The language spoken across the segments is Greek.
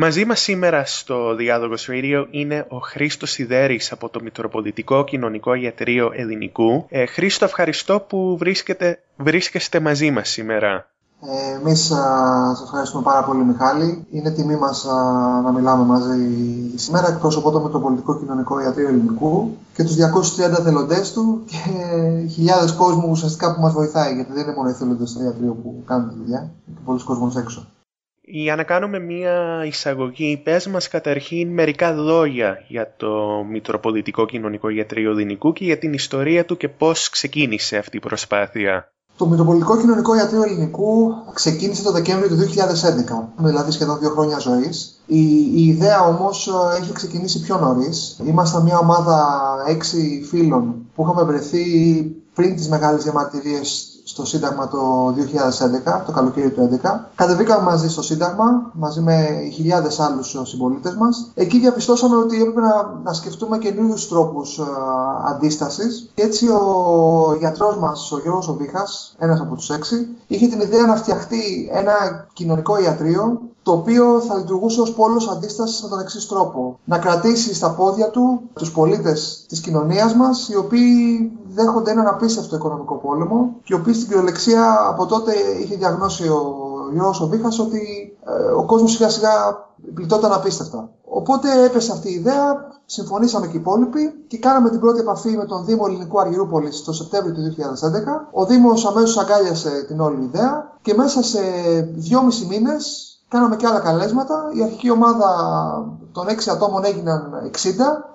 Μαζί μας σήμερα στο Διάλογος Radio είναι ο Χρήστος Σιδέρης από το Μητροπολιτικό Κοινωνικό Ιατρείο Ελληνικού. Ε, Χρήστο, ευχαριστώ που βρίσκεται, βρίσκεστε μαζί μας σήμερα. Ε, Εμείς σα ευχαριστούμε πάρα πολύ, Μιχάλη. Είναι τιμή μας να μιλάμε μαζί σήμερα. Εκπροσωπώ το Μητροπολιτικό Κοινωνικό Ιατρείο Ελληνικού και τους 230 θελοντές του και χιλιάδες κόσμου ουσιαστικά που μας βοηθάει. Γιατί δεν είναι μόνο οι θελοντές στο ιατρείο που κάνουν τη δουλειά, και πολλοί κόσμοι έξω. Για να κάνουμε μία εισαγωγή, πες μας καταρχήν μερικά λόγια για το Μητροπολιτικό Κοινωνικό Ιατρείο Ελληνικού και για την ιστορία του και πώς ξεκίνησε αυτή η προσπάθεια. Το Μητροπολιτικό Κοινωνικό Ιατρείο Ελληνικού ξεκίνησε το Δεκέμβριο του 2011, δηλαδή σχεδόν δύο χρόνια ζωής. Η, η ιδέα όμως ε, έχει ξεκινήσει πιο νωρίς. Ήμασταν μια ομάδα έξι φίλων που είχαμε βρεθεί πριν τις μεγάλες διαμαρτυρίες στο Σύνταγμα το 2011, το καλοκαίρι του 2011. Κατεβήκαμε μαζί στο Σύνταγμα, μαζί με χιλιάδες άλλους συμπολίτες μας. Εκεί διαπιστώσαμε ότι έπρεπε να, να σκεφτούμε καινούριους τρόπους ε, αντίστασης. Και έτσι ο γιατρός μας, ο Γιώργος Οβίχας, ένας από τους έξι, είχε την ιδέα να φτιαχτεί ένα κοινωνικό ιατρείο το οποίο θα λειτουργούσε ως πόλος αντίστασης με τον εξή τρόπο. Να κρατήσει στα πόδια του τους πολίτες της κοινωνίας μας, οι οποίοι δέχονται έναν απίστευτο οικονομικό πόλεμο και οι οποίοι στην κυριολεξία από τότε είχε διαγνώσει ο Γιώργος Οβίχας ότι ε, ο κόσμος σιγά σιγά πληττόταν απίστευτα. Οπότε έπεσε αυτή η ιδέα, συμφωνήσαμε και οι υπόλοιποι και κάναμε την πρώτη επαφή με τον Δήμο Ελληνικού Αργυρούπολης το Σεπτέμβριο του 2011. Ο Δήμος αμέσως αγκάλιασε την όλη ιδέα και μέσα σε δυόμισι μήνες Κάναμε και άλλα καλέσματα. Η αρχική ομάδα των 6 ατόμων έγιναν 60,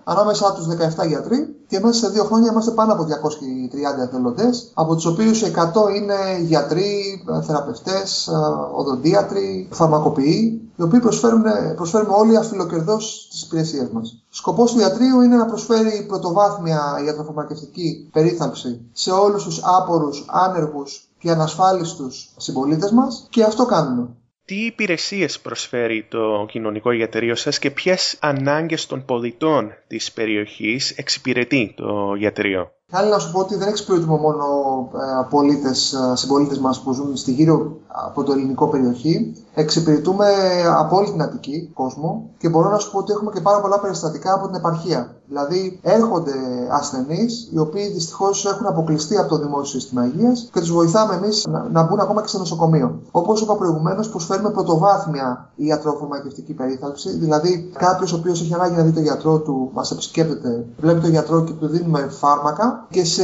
ανάμεσά τους 17 γιατροί και μέσα σε δύο χρόνια είμαστε πάνω από 230 εθελοντές, από τους οποίους 100 είναι γιατροί, θεραπευτές, οδοντίατροι, φαρμακοποιοί, οι οποίοι προσφέρουν, προσφέρουμε όλοι αφιλοκερδό τι υπηρεσίες μας. Σκοπός του ιατρείου είναι να προσφέρει πρωτοβάθμια ιατροφαρμακευτική περίθαλψη σε όλους τους άπορους, άνεργους και ανασφάλιστους συμπολίτες μας και αυτό κάνουμε. Τι υπηρεσίες προσφέρει το κοινωνικό ιατρείο σας και ποιες ανάγκες των πολιτών της περιοχής εξυπηρετεί το ιατρείο. Θέλω να σου πω ότι δεν εξυπηρετούμε μόνο ε, πολίτες, ε, συμπολίτες μας που ζουν στη γύρω από το ελληνικό περιοχή. Εξυπηρετούμε από όλη την Αττική κόσμο και μπορώ να σου πω ότι έχουμε και πάρα πολλά περιστατικά από την επαρχία. Δηλαδή έρχονται ασθενείς οι οποίοι δυστυχώς έχουν αποκλειστεί από το δημόσιο σύστημα υγείας και τους βοηθάμε εμείς να, να μπουν ακόμα και σε νοσοκομείο. Όπως είπα προηγουμένως, προσφέρουμε πρωτοβάθμια ιατροφαρμακευτική περίθαλψη. Δηλαδή κάποιος ο οποίος έχει ανάγκη να δει τον γιατρό του, μας επισκέπτεται, βλέπει τον γιατρό και του δίνουμε φάρμακα και σε,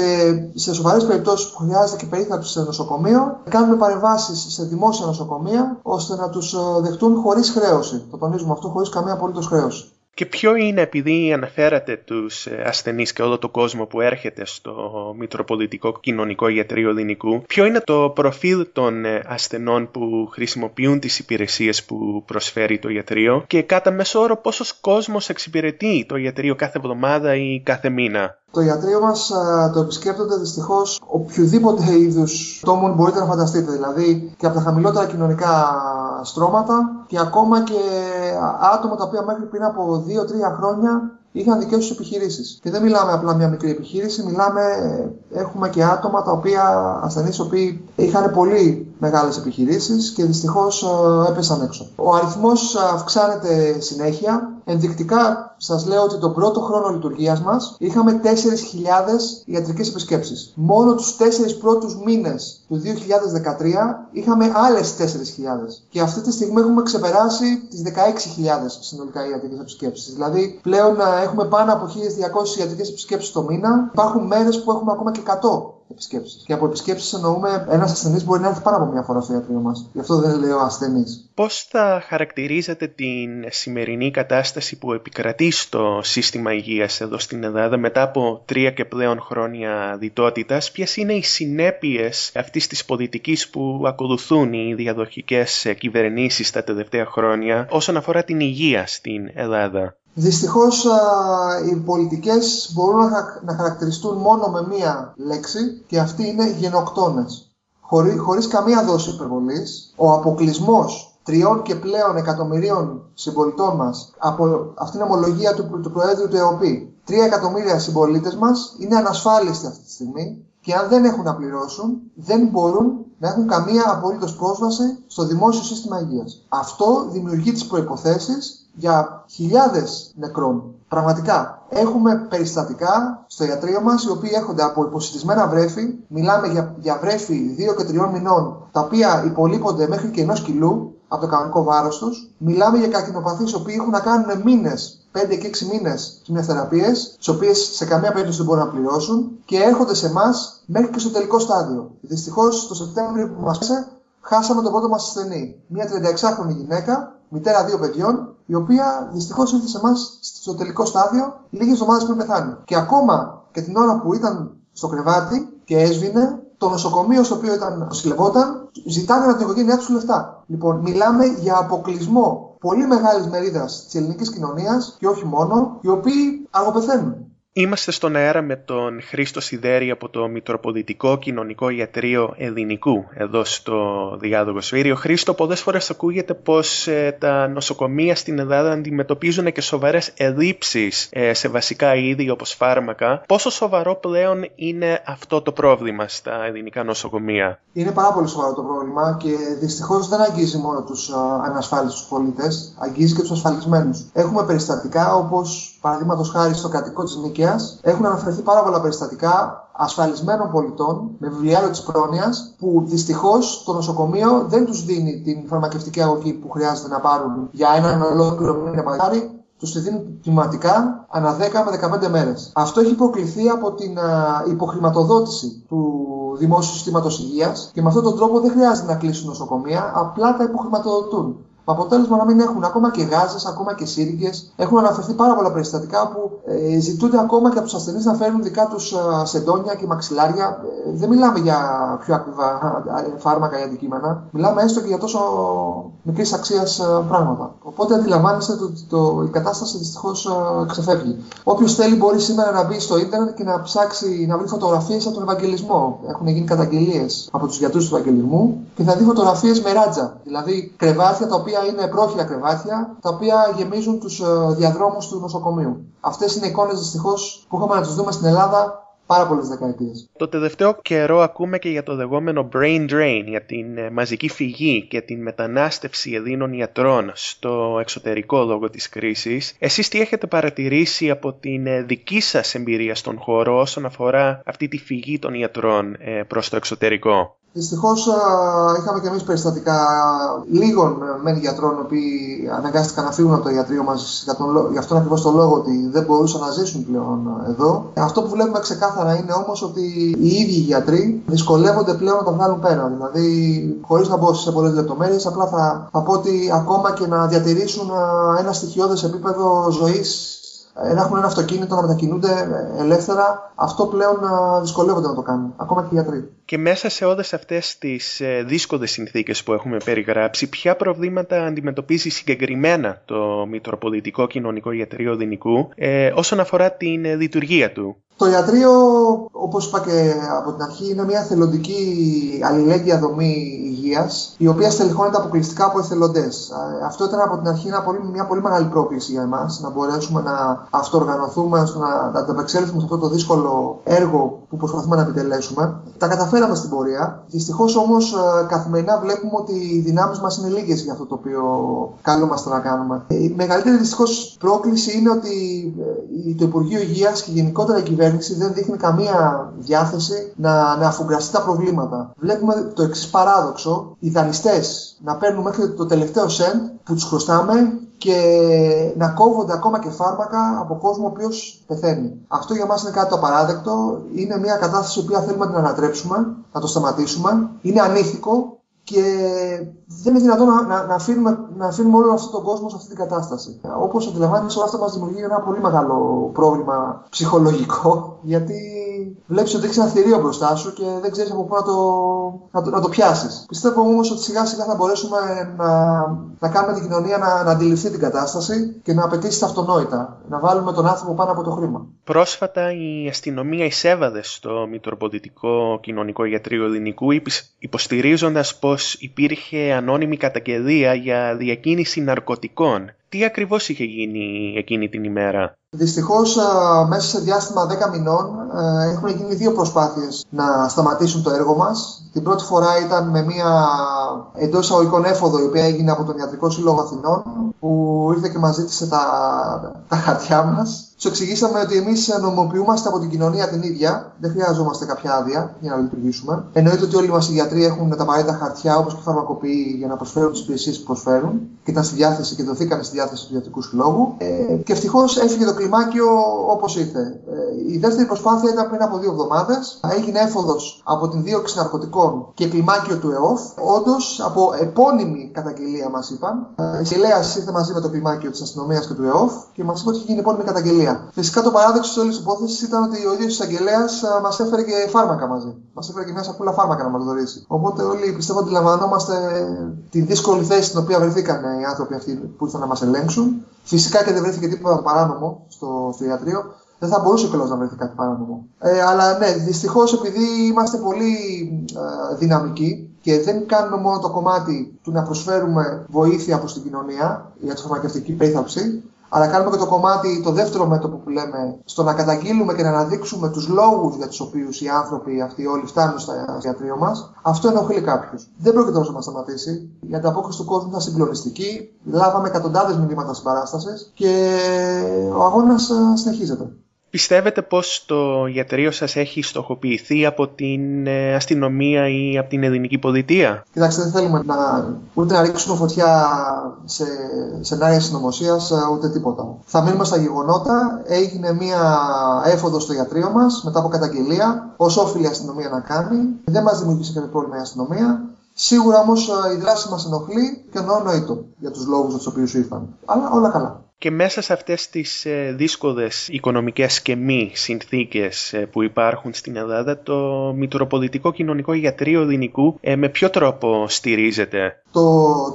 σε σοβαρές περιπτώσεις που χρειάζεται και περίθαλψη σε νοσοκομείο, κάνουμε παρεμβάσεις σε δημόσια νοσοκομεία ώστε να τους ε, δεχτούν χωρίς χρέωση. Το τονίζουμε αυτό, χωρίς καμία απολύτως χρέωση. Και ποιο είναι, επειδή αναφέρατε τους ε, ασθενείς και όλο το κόσμο που έρχεται στο Μητροπολιτικό Κοινωνικό Ιατρείο Ελληνικού, ποιο είναι το προφίλ των ε, ασθενών που χρησιμοποιούν τις υπηρεσίες που προσφέρει το ιατρείο και κατά μέσο όρο πόσος κόσμος εξυπηρετεί το ιατρείο κάθε εβδομάδα ή κάθε μήνα; Το ιατρείο μας το επισκέπτονται δυστυχώς οποιοδήποτε είδους τόμων μπορείτε να φανταστείτε. Δηλαδή και από τα χαμηλότερα κοινωνικά στρώματα και ακόμα και άτομα τα οποία μέχρι πριν από 2-3 χρόνια είχαν δικές τους επιχειρήσεις. Και δεν μιλάμε απλά μια μικρή επιχείρηση, μιλάμε, έχουμε και άτομα τα οποία, ασθενείς, οι οποίοι είχαν πολύ μεγάλες επιχειρήσεις και δυστυχώς έπεσαν έξω. Ο αριθμός αυξάνεται συνέχεια. Ενδεικτικά σας λέω ότι τον πρώτο χρόνο λειτουργίας μας είχαμε 4.000 ιατρικές επισκέψεις. Μόνο τους 4 πρώτους μήνες του 2013 είχαμε άλλες 4.000. Και αυτή τη στιγμή έχουμε ξεπεράσει τις 16.000 συνολικά ιατρικές επισκέψεις. Δηλαδή πλέον έχουμε πάνω από 1.200 ιατρικές επισκέψεις το μήνα. Υπάρχουν μέρες που έχουμε ακόμα και 100 επισκέψεις. Και από επισκέψεις εννοούμε ένας ασθενής μπορεί να έρθει πάνω από μια φορά στο ιατρείο μας. Γι' αυτό δεν λέω ασθενής. Πώς θα χαρακτηρίζετε την σημερινή κατάσταση που επικρατεί στο σύστημα υγείας εδώ στην Ελλάδα μετά από τρία και πλέον χρόνια διτότητας, ποιες είναι οι συνέπειες αυτής της πολιτικής που ακολουθούν οι διαδοχικές κυβερνήσεις τα τελευταία χρόνια όσον αφορά την υγεία στην Ελλάδα; Δυστυχώς οι πολιτικές μπορούν να χαρακτηριστούν μόνο με μία λέξη και αυτή είναι γενοκτόνες. Χωρί, χωρίς καμία δόση υπερβολής, ο αποκλεισμός τριών και πλέον εκατομμυρίων συμπολιτών μας από αυτήν την ομολογία του, του Προέδρου του ΕΟΠΗ, τρία εκατομμύρια συμπολίτες μας είναι ανασφάλιστοι αυτή τη στιγμή και αν δεν έχουν να πληρώσουν, δεν μπορούν να έχουν καμία απολύτως πρόσβαση στο δημόσιο σύστημα υγείας. Αυτό δημιουργεί τις προποθέσει για χιλιάδες νεκρών. Πραγματικά. Έχουμε περιστατικά στο ιατρείο μας, οι οποίοι έρχονται από υποσυτισμένα βρέφη. Μιλάμε για, για βρέφη 2 και 3 μηνών, τα οποία υπολείπονται μέχρι και ενός κιλού από το κανονικό βάρος τους. Μιλάμε για καρκινοπαθείς, οι οποίοι έχουν να κάνουν μήνες 5 και 6 μήνες χημειοθεραπείε, τις οποίες σε καμία περίπτωση δεν μπορούν να πληρώσουν και έρχονται σε εμάς μέχρι και στο τελικό στάδιο. Δυστυχώς το Σεπτέμβριο που μας πέσε, χάσαμε τον πρώτο μας ασθενή. Μια 36χρονη γυναίκα, μητέρα δύο παιδιών, η οποία δυστυχώς ήρθε σε εμάς στο τελικό στάδιο λίγες εβδομάδες πριν πεθάνει. Και ακόμα και την ώρα που ήταν στο κρεβάτι και έσβηνε, το νοσοκομείο στο οποίο ήταν, συλλευόταν, ζητάνε από την οικογένειά τους λεφτά. Λοιπόν, μιλάμε για αποκλεισμό πολύ μεγάλης μερίδας της ελληνικής κοινωνίας και όχι μόνο, οι οποίοι αργοπεθαίνουν. Είμαστε στον αέρα με τον Χρήστο Σιδέρη από το Μητροπολιτικό Κοινωνικό Ιατρείο Ελληνικού εδώ στο Διάδογο Σφύριο. Χρήστο, πολλές φορές ακούγεται πως ε, τα νοσοκομεία στην Ελλάδα αντιμετωπίζουν και σοβαρές ελλείψεις ε, σε βασικά είδη όπως φάρμακα. Πόσο σοβαρό πλέον είναι αυτό το πρόβλημα στα ελληνικά νοσοκομεία, Είναι πάρα πολύ σοβαρό το πρόβλημα και δυστυχώς δεν αγγίζει μόνο τους ανασφάλιστους πολίτες, αγγίζει και τους ασφαλισμένους. Έχουμε περιστατικά όπως παραδείγματος χάρη στο κρατικό της Νίκαια, έχουν αναφερθεί πάρα πολλά περιστατικά ασφαλισμένων πολιτών με βιβλιάριο της πρόνοια που δυστυχώς το νοσοκομείο δεν τους δίνει την φαρμακευτική αγωγή που χρειάζεται να πάρουν για έναν ολόκληρο μήνα παγάρι, τους τη δίνουν τιματικά ανά 10 με 15 μέρες. Αυτό έχει προκληθεί από την υποχρηματοδότηση του δημόσιου συστήματος υγείας και με αυτόν τον τρόπο δεν χρειάζεται να κλείσουν νοσοκομεία, απλά τα υποχρηματοδοτούν. Με αποτέλεσμα να μην έχουν ακόμα και γάζες, ακόμα και σύριγγες. Έχουν αναφερθεί πάρα πολλά περιστατικά που ε, ζητούνται ακόμα και από τους ασθενείς να φέρουν δικά τους ε, σεντόνια και μαξιλάρια. Ε, δεν μιλάμε για πιο ακριβά ε, φάρμακα ή αντικείμενα. Μιλάμε έστω και για τόσο μικρής αξίας ε, πράγματα. Οπότε αντιλαμβάνεστε ότι το, το, η κατάσταση δυστυχώς ε, ξεφεύγει. Όποιος θέλει μπορεί σήμερα να μπει στο ίντερνετ και να ψάξει να βρει φωτογραφίες από τον Ευαγγελισμό. Έχουν γίνει καταγγελίες από τους γιατρούς του Ευαγγελισμού και θα δει φωτογραφίες με ράτζα. Δηλαδή κρεβάτια τα οποία είναι πρόχειρα κρεβάτια, τα οποία γεμίζουν τους ε, διαδρόμους του νοσοκομείου. Αυτές είναι εικόνες δυστυχώς που είχαμε να τις δούμε στην Ελλάδα πάρα πολλές δεκαετίες. Το τελευταίο καιρό ακούμε και για το λεγόμενο brain drain, για την ε, μαζική φυγή και την μετανάστευση Ελλήνων ιατρών στο εξωτερικό λόγω της κρίσης. Εσείς τι έχετε παρατηρήσει από την ε, δική σας εμπειρία στον χώρο όσον αφορά αυτή τη φυγή των ιατρών προς το εξωτερικό; Δυστυχώς είχαμε και εμείς περιστατικά λίγων ε, μεν γιατρών οι οποίοι αναγκάστηκαν να φύγουν από το ιατρείο μας για, τον, για αυτόν ακριβώς τον λόγο ότι δεν μπορούσαν να ζήσουν πλέον ε, εδώ. Αυτό που βλέπουμε ξεκάθαρα είναι όμως ότι οι ίδιοι οι γιατροί δυσκολεύονται πλέον να τα βγάλουν πέρα. Δηλαδή, χωρίς να μπω σε πολλές λεπτομέρειες, απλά θα, θα πω ότι ακόμα και να διατηρήσουν ε, ένα στοιχειώδες επίπεδο ζωής να έχουν ένα αυτοκίνητο, να μετακινούνται ελεύθερα, αυτό πλέον δυσκολεύονται να το κάνουν, ακόμα και οι γιατροί. Και μέσα σε όλες αυτές τις ε, δύσκολες συνθήκες που έχουμε περιγράψει, ποια προβλήματα αντιμετωπίζει συγκεκριμένα το Μητροπολιτικό Κοινωνικό Ιατρείο Δυνικού ε, όσον αφορά την ε, λειτουργία του; Το ιατρείο, όπως είπα και από την αρχή, είναι μια θελοντική αλληλέγγυα δομή υγείας, η οποία στελεχώνεται αποκλειστικά από εθελοντές. Αυτό ήταν από την αρχή μια πολύ, μια πολύ μεγάλη πρόκληση για εμάς, να μπορέσουμε να αυτοοργανωθούμε, να, να ανταπεξέλθουμε σε αυτό το δύσκολο έργο που προσπαθούμε να επιτελέσουμε. Τα καταφέραμε στην πορεία. Δυστυχώς όμως καθημερινά βλέπουμε ότι οι δυνάμεις μας είναι λίγες για αυτό το οποίο καλούμαστε να κάνουμε. Η μεγαλύτερη δυστυχώς πρόκληση είναι ότι ε, το Υπουργείο Υγείας και γενικότερα η κυβέρνηση κυβέρνηση δεν δείχνει καμία διάθεση να, να αφουγκραστεί τα προβλήματα. Βλέπουμε το εξής παράδοξο: οι δανειστές να παίρνουν μέχρι το τελευταίο σεντ που τους χρωστάμε και να κόβονται ακόμα και φάρμακα από κόσμο ο οποίος πεθαίνει. Αυτό για μας είναι κάτι το απαράδεκτο. Είναι μια κατάσταση που θέλουμε να την ανατρέψουμε, να το σταματήσουμε. Είναι ανήθικο και δεν είναι δυνατόν να, να, να, αφήνουμε, να αφήνουμε όλο αυτόν τον κόσμο σε αυτή την κατάσταση. Όπως αντιλαμβάνεσαι, όλο αυτό μας δημιουργεί ένα πολύ μεγάλο πρόβλημα ψυχολογικό, γιατί βλέπει ότι έχει ένα θηρίο μπροστά σου και δεν ξέρεις από πού να το, να το, να το πιάσεις. Πιστεύω όμως ότι σιγά σιγά θα μπορέσουμε να, να κάνουμε την κοινωνία να, να αντιληφθεί την κατάσταση και να απαιτήσει τα αυτονόητα. Να βάλουμε τον άνθρωπο πάνω από το χρήμα. Πρόσφατα η αστυνομία εισέβαδε στο Μητροπολιτικό Κοινωνικό Ιατρείο Ελληνικού υποστηρίζοντας πως υπήρχε ανώνυμη καταγγελία για διακίνηση ναρκωτικών Τι ακριβώς είχε γίνει εκείνη την ημέρα; Δυστυχώς μέσα σε διάστημα 10 μηνών έχουν γίνει δύο προσπάθειες να σταματήσουν το έργο μας. Την πρώτη φορά ήταν με μια εντός εισαγωγικών έφοδο η οποία έγινε από τον Ιατρικό Σύλλογο Αθηνών που ήρθε και μας ζήτησε τα, τα χαρτιά μας του εξηγήσαμε ότι εμείς νομοποιούμαστε από την κοινωνία την ίδια, δεν χρειαζόμαστε κάποια άδεια για να λειτουργήσουμε. Εννοείται ότι όλοι μας οι γιατροί έχουν τα απαραίτητα χαρτιά όπως και φαρμακοποιοί για να προσφέρουν τις υπηρεσίες που προσφέρουν και ήταν στη διάθεση και δοθήκαν στη διάθεση του ιατρικού συλλόγου. Ε, και ευτυχώς έφυγε το κλιμάκιο όπως ήρθε. Ε, η δεύτερη προσπάθεια ήταν πριν από δύο εβδομάδες. Έγινε έφοδος από την δίωξη ναρκωτικών και κλιμάκιο του ΕΟΦ. Όντως από επώνυμη καταγγελία μας είπαν. Ε, η Σιλέα ήρθε μαζί με το κλιμάκιο της αστυνομίας και του ΕΟΦ και μας είπε ότι είχε γίνει επώνυμη καταγγελία. Φυσικά το παράδοξο της όλης υπόθεσης ήταν ότι ο ίδιος ο εισαγγελέα μας έφερε και φάρμακα μαζί. Μας έφερε και μια σακούλα φάρμακα να μας δωρήσει. Οπότε όλοι πιστεύω ότι λαμβανόμαστε τη δύσκολη θέση στην οποία βρεθήκαν οι άνθρωποι αυτοί που ήρθαν να μας ελέγξουν. Φυσικά και δεν βρέθηκε τίποτα παράνομο στο, στο ιατρείο. Δεν θα μπορούσε κιόλας να βρεθεί κάτι παράνομο. Ε, αλλά ναι, δυστυχώς επειδή είμαστε πολύ ε, δυναμικοί και δεν κάνουμε μόνο το κομμάτι του να προσφέρουμε βοήθεια προς την κοινωνία για τη φαρμακευτική περίθαλψη, αλλά κάνουμε και το κομμάτι, το δεύτερο μέτωπο που λέμε, στο να καταγγείλουμε και να αναδείξουμε τους λόγους για τους οποίους οι άνθρωποι αυτοί όλοι φτάνουν στο ιατρείο μας, αυτό ενοχλεί κάποιους. Δεν πρόκειται όμως να μας σταματήσει. Η ανταπόκριση του κόσμου ήταν συγκλονιστική. Λάβαμε εκατοντάδες μηνύματα συμπαράστασης και ο αγώνας ε, συνεχίζεται. Πιστεύετε πως το ιατρείο σας έχει στοχοποιηθεί από την ε, αστυνομία ή από την ελληνική πολιτεία; Κοιτάξτε, δεν θέλουμε να, ούτε να ρίξουμε φωτιά σε σενάρια συνωμοσία ε, ούτε τίποτα. Θα μείνουμε στα γεγονότα. Έγινε μία έφοδος στο ιατρείο μας μετά από καταγγελία, όσο όφιλε η αστυνομία να κάνει. Δεν μας δημιουργήσε κάποιο πρόβλημα η αστυνομία. Σίγουρα όμως ε, η δράση μας ενοχλεί και εννοώ για τους λόγους για τους οποίους ήρθαν. Αλλά όλα καλά. Και μέσα σε αυτές τις ε, δύσκολες οικονομικές και μη συνθήκες ε, που υπάρχουν στην Ελλάδα, το Μητροπολιτικό Κοινωνικό Ιατρείο Ελληνικού ε, με ποιο τρόπο στηρίζεται; Το,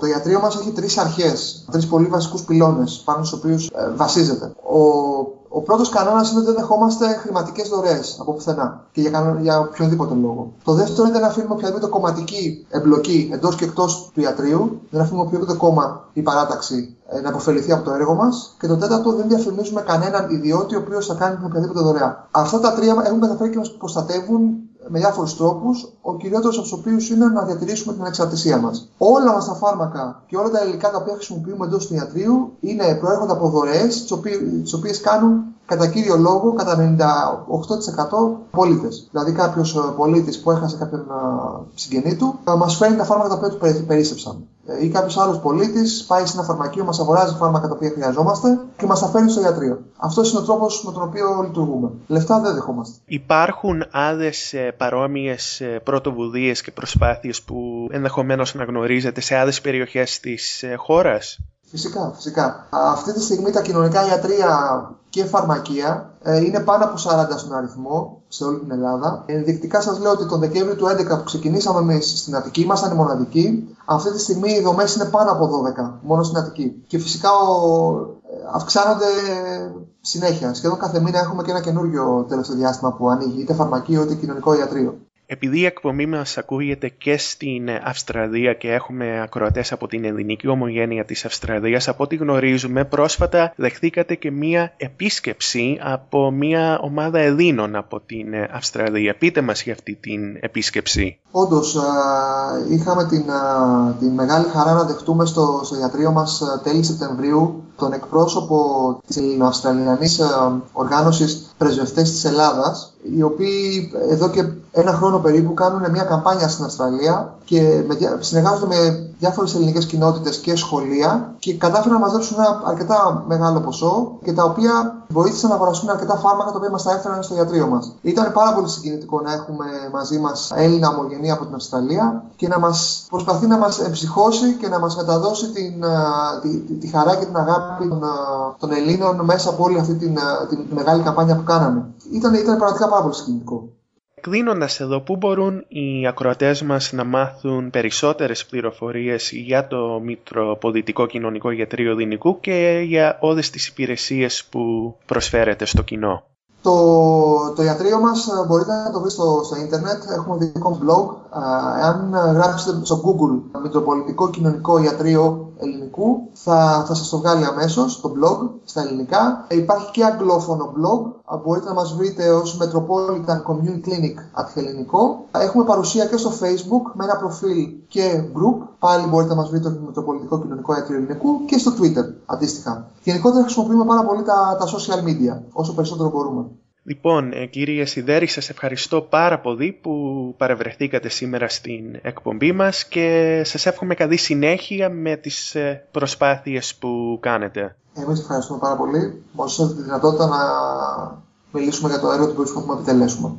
το ιατρείο μας έχει τρεις αρχές, τρεις πολύ βασικούς πυλώνες πάνω στους οποίους βασίζεται. Ο ο πρώτος κανόνας είναι ότι δεν δεχόμαστε χρηματικές δωρεές από πουθενά και για, για οποιονδήποτε λόγο. Το δεύτερο είναι να αφήνουμε οποιαδήποτε κομματική εμπλοκή εντός και εκτός του ιατρίου, δεν αφήνουμε οποιοδήποτε κόμμα ή παράταξη ε, να αποφεληθεί από το έργο μας. Και το τέταρτο, δεν διαφημίζουμε κανέναν ιδιώτη ο οποίος θα κάνει οποιαδήποτε δωρεά. Αυτά τα τρία έχουν καταφέρει και μας προστατεύουν με διάφορους τρόπους, ο κυριότερος από τους οποίους είναι να διατηρήσουμε την ανεξαρτησία μας. Όλα μας τα φάρμακα και όλα τα υλικά τα οποία χρησιμοποιούμε εντός του ιατρείου είναι προέρχονται από δωρεές, τις οποίες κάνουν κατά κύριο λόγο κατά 98% πολίτες. Δηλαδή, κάποιος ε, πολίτης που έχασε κάποιον ε, συγγενή του ε, μας φέρνει τα φάρμακα τα οποία του περίσσεψαν. Ή κάποιος άλλος πολίτης πάει σε ένα φαρμακείο, μας αγοράζει φάρμακα τα οποία χρειαζόμαστε και μας τα φέρνει στο ιατρείο. Αυτός είναι ο τρόπος με τον οποίο λειτουργούμε. Λεφτά δεν δεχόμαστε. Υπάρχουν άλλες παρόμοιες πρωτοβουλίες και προσπάθειες που ενδεχομένως να γνωρίζετε σε άλλες περιοχές της χώρας; Φυσικά, φυσικά. Αυτή τη στιγμή τα κοινωνικά ιατρία και φαρμακεία ε, είναι πάνω από 40 στον αριθμό σε όλη την Ελλάδα. Ενδεικτικά σας λέω ότι τον Δεκέμβριο του 2011 που ξεκινήσαμε εμείς στην Αττική, ήμασταν οι μοναδικοί. Αυτή τη στιγμή οι δομές είναι πάνω από 12, μόνο στην Αττική. Και φυσικά ο... Ε, αυξάνονται συνέχεια. Σχεδόν κάθε μήνα έχουμε και ένα καινούριο τελευταίο διάστημα που ανοίγει, είτε φαρμακείο είτε κοινωνικό ιατρείο. Επειδή η εκπομπή μας ακούγεται και στην Αυστραλία και έχουμε ακροατές από την ελληνική ομογένεια της Αυστραλίας, από ό,τι γνωρίζουμε πρόσφατα δεχθήκατε και μία επίσκεψη από μία ομάδα Ελλήνων από την Αυστραλία. Πείτε μας για αυτή την επίσκεψη. Όντως, είχαμε την, την μεγάλη χαρά να δεχτούμε στο, στο ιατρείο μας τέλη Σεπτεμβρίου τον εκπρόσωπο της Ελληνοαυστραλιανής οργάνωσης πρεσβευτές της Ελλάδας οι οποίοι εδώ και ένα χρόνο περίπου κάνουν μια καμπάνια στην Αυστραλία και συνεργάζονται με διάφορες ελληνικές κοινότητες και σχολεία και κατάφεραν να μαζέψουν ένα αρκετά μεγάλο ποσό και τα οποία βοήθησαν να αγοραστούν αρκετά φάρμακα τα οποία μας τα έφεραν στο ιατρείο μας. Ήταν πάρα πολύ συγκινητικό να έχουμε μαζί μας Έλληνα ομογενή από την Αυστραλία και να μας προσπαθεί να μας εμψυχώσει και να μας μεταδώσει την, τη, τη, τη, χαρά και την αγάπη των, των Ελλήνων μέσα από όλη αυτή την, την μεγάλη καμπάνια που κάναμε. Ήταν, ήταν πραγματικά πάρα πολύ συγκινητικό. Κλείνοντας εδώ, πού μπορούν οι ακροατές μας να μάθουν περισσότερες πληροφορίες για το Μητροπολιτικό Κοινωνικό Γιατρείο Ελληνικού και για όλες τις υπηρεσίες που προσφέρετε στο κοινό; Το, το ιατρείο μας ε, μπορείτε να το βρείτε στο, στο ίντερνετ, έχουμε δικό blog. Αν γράψετε στο Google Μητροπολιτικό Κοινωνικό Ιατρείο ελληνικού θα, θα σας το βγάλει αμέσως στο blog, στα ελληνικά. Υπάρχει και αγγλόφωνο blog, μπορείτε να μας βρείτε ως Metropolitan Community Clinic at ελληνικό. Έχουμε παρουσία και στο facebook με ένα προφίλ και group, πάλι μπορείτε να μας βρείτε το Μετροπολιτικό Κοινωνικό Ιατρείο Ελληνικού και στο Twitter αντίστοιχα. Γενικότερα χρησιμοποιούμε πάρα πολύ τα, τα social media, όσο περισσότερο μπορούμε. Λοιπόν, ε, κύριε Σιδέρη, σας ευχαριστώ πάρα πολύ που παρευρεθήκατε σήμερα στην εκπομπή μας και σας εύχομαι καλή συνέχεια με τις ε, προσπάθειες που κάνετε. Εμείς ευχαριστούμε πάρα πολύ. Μας δώσατε τη δυνατότητα να μιλήσουμε για το έργο που προσπαθούμε να επιτελέσουμε.